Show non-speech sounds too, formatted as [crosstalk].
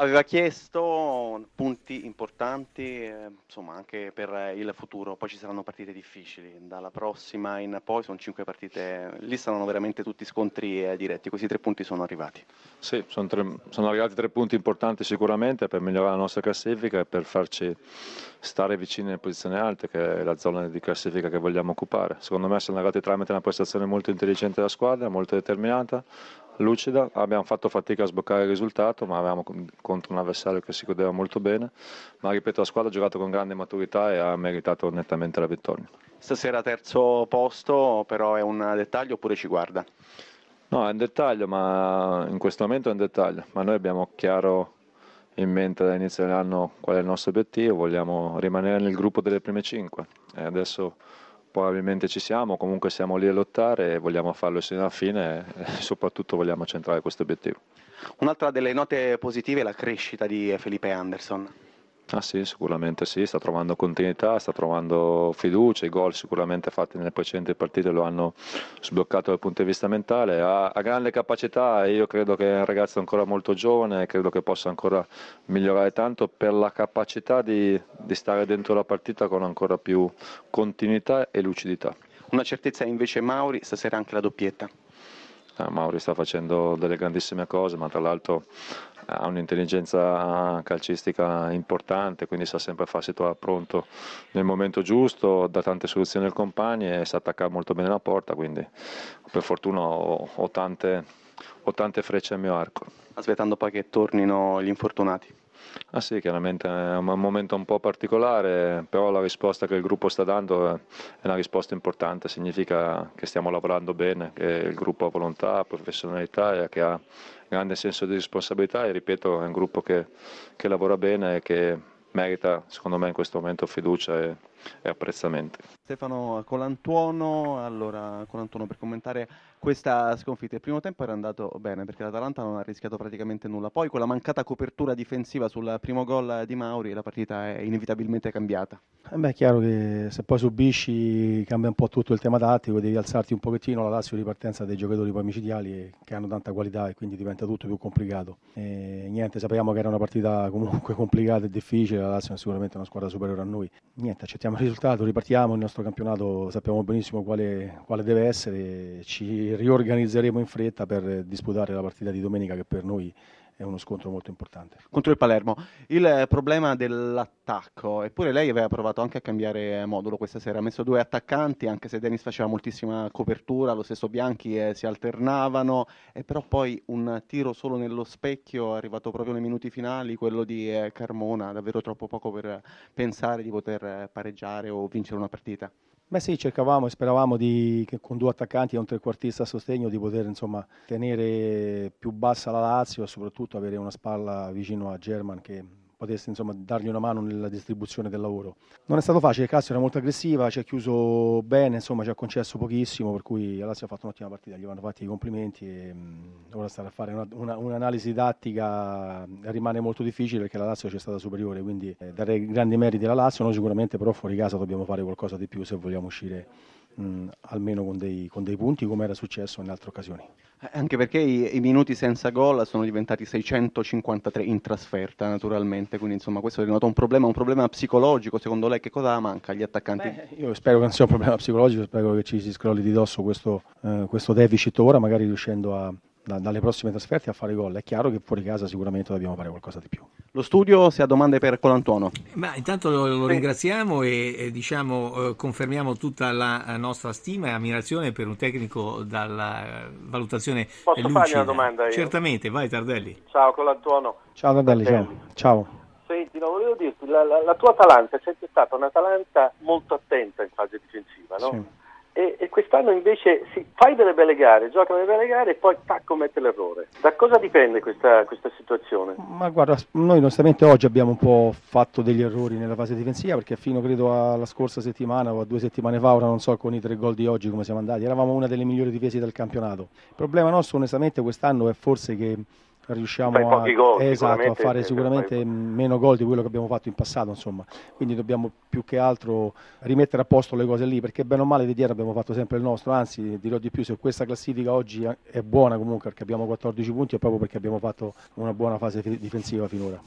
Aveva chiesto punti importanti, eh, insomma, anche per il futuro. Poi ci saranno partite difficili. Dalla prossima in poi sono cinque partite. Lì saranno veramente tutti scontri eh, diretti. Questi tre punti sono arrivati. Sì, sono, tre, sono arrivati tre punti importanti sicuramente per migliorare la nostra classifica e per farci stare vicini alle posizioni alte, che è la zona di classifica che vogliamo occupare. Secondo me sono arrivati tramite una prestazione molto intelligente della squadra, molto determinata lucida, abbiamo fatto fatica a sbloccare il risultato, ma avevamo contro un avversario che si godeva molto bene, ma ripeto la squadra ha giocato con grande maturità e ha meritato nettamente la vittoria. Stasera terzo posto, però è un dettaglio oppure ci guarda? No, è un dettaglio, ma in questo momento è un dettaglio, ma noi abbiamo chiaro in mente dall'inizio dell'anno qual è il nostro obiettivo, vogliamo rimanere nel gruppo delle prime cinque e adesso probabilmente ci siamo, comunque siamo lì a lottare e vogliamo farlo sino alla fine e [laughs] soprattutto vogliamo centrare questo obiettivo. Un'altra delle note positive è la crescita di Felipe Anderson. Ah sì, sicuramente sì, sta trovando continuità, sta trovando fiducia, i gol sicuramente fatti nelle precedenti partite lo hanno sbloccato dal punto di vista mentale, ha, ha grande capacità e io credo che è un ragazzo ancora molto giovane, credo che possa ancora migliorare tanto per la capacità di, di stare dentro la partita con ancora più continuità e lucidità. Una certezza invece Mauri, stasera anche la doppietta. Eh, Mauri sta facendo delle grandissime cose, ma tra l'altro ha un'intelligenza calcistica importante, quindi sa sempre farsi trovare pronto nel momento giusto, dà tante soluzioni al compagno e sa attaccare molto bene la porta, quindi per fortuna ho, ho, tante, ho tante frecce al mio arco. Aspettando poi che tornino gli infortunati. Ah sì, chiaramente è un momento un po' particolare, però la risposta che il gruppo sta dando è una risposta importante, significa che stiamo lavorando bene, che il gruppo ha volontà, professionalità e che ha grande senso di responsabilità e ripeto è un gruppo che, che lavora bene e che merita secondo me in questo momento fiducia e, e apprezzamento. Stefano Colantuono, allora Colantuono per commentare questa sconfitta. Il primo tempo era andato bene perché l'Atalanta non ha rischiato praticamente nulla. Poi con la mancata copertura difensiva sul primo gol di Mauri la partita è inevitabilmente cambiata. Eh beh, è chiaro che se poi subisci cambia un po' tutto il tema tattico, devi alzarti un pochettino la Lazio di partenza dei giocatori poi micidiali che hanno tanta qualità e quindi diventa tutto più complicato. E niente, sapevamo che era una partita comunque [laughs] complicata e difficile, la Lazio è sicuramente una squadra superiore a noi. Niente, accettiamo il risultato, ripartiamo, il nostro campionato sappiamo benissimo quale, quale deve essere, ci riorganizzeremo in fretta per disputare la partita di domenica che per noi è uno scontro molto importante. Contro il Palermo. Il problema dell'attacco, eppure lei aveva provato anche a cambiare modulo questa sera, ha messo due attaccanti, anche se Denis faceva moltissima copertura, lo stesso Bianchi eh, si alternavano, e però poi un tiro solo nello specchio è arrivato proprio nei minuti finali, quello di eh, Carmona, davvero troppo poco per pensare di poter eh, pareggiare o vincere una partita. Beh sì, cercavamo e speravamo di, che con due attaccanti e un trequartista a sostegno di poter insomma, tenere più bassa la Lazio e soprattutto avere una spalla vicino a German che potesse insomma, dargli una mano nella distribuzione del lavoro. Non è stato facile, il Cassio era molto aggressiva, ci ha chiuso bene, insomma, ci ha concesso pochissimo, per cui la Lazio ha fatto un'ottima partita, gli vanno fatti i complimenti e mh, ora stare a fare una, una, un'analisi tattica rimane molto difficile perché la Lazio ci è stata superiore, quindi eh, dare grandi meriti alla Lazio, noi sicuramente però fuori casa dobbiamo fare qualcosa di più se vogliamo uscire mh, almeno con dei, con dei punti come era successo in altre occasioni. Eh, anche perché i, i, minuti senza gol sono diventati 653 in trasferta naturalmente, quindi insomma questo è diventato un problema, un problema psicologico, secondo lei che cosa manca agli attaccanti? Beh, io spero che non sia un problema psicologico, spero che ci si scrolli di dosso questo, eh, questo deficit ora, magari riuscendo a, da, dalle prossime trasferte a fare gol. È chiaro che fuori casa sicuramente dobbiamo fare qualcosa di più. Lo studio, se ha domande per Colantuono. Ma intanto lo, lo ringraziamo e, e diciamo, eh, confermiamo tutta la nostra stima e ammirazione per un tecnico dalla valutazione Posso lucida. fargli una domanda io? Certamente, vai Tardelli. Ciao Colantuono. Ciao Tardelli, ciao. ciao. Senti, no, volevo dirti, la, la, la tua Atalanta è sempre stata un'Atalanta molto attenta in fase difensiva, no? Sì e, e quest'anno invece sì, fai delle belle gare, gioca delle belle gare e poi tac, commette l'errore. Da cosa dipende questa, questa situazione? Ma guarda, noi onestamente oggi abbiamo un po' fatto degli errori nella fase difensiva perché fino credo alla scorsa settimana o a due settimane fa, ora non so con i tre gol di oggi come siamo andati, eravamo una delle migliori difese del campionato. Il problema nostro onestamente quest'anno è forse che riusciamo a, gol, esatto, a, fare sicuramente meno gol di quello che abbiamo fatto in passato, insomma. Quindi dobbiamo più che altro rimettere a posto le cose lì, perché bene o male di dietro abbiamo fatto sempre il nostro, anzi dirò di più, se questa classifica oggi è buona comunque perché abbiamo 14 punti è proprio perché abbiamo fatto una buona fase difensiva finora.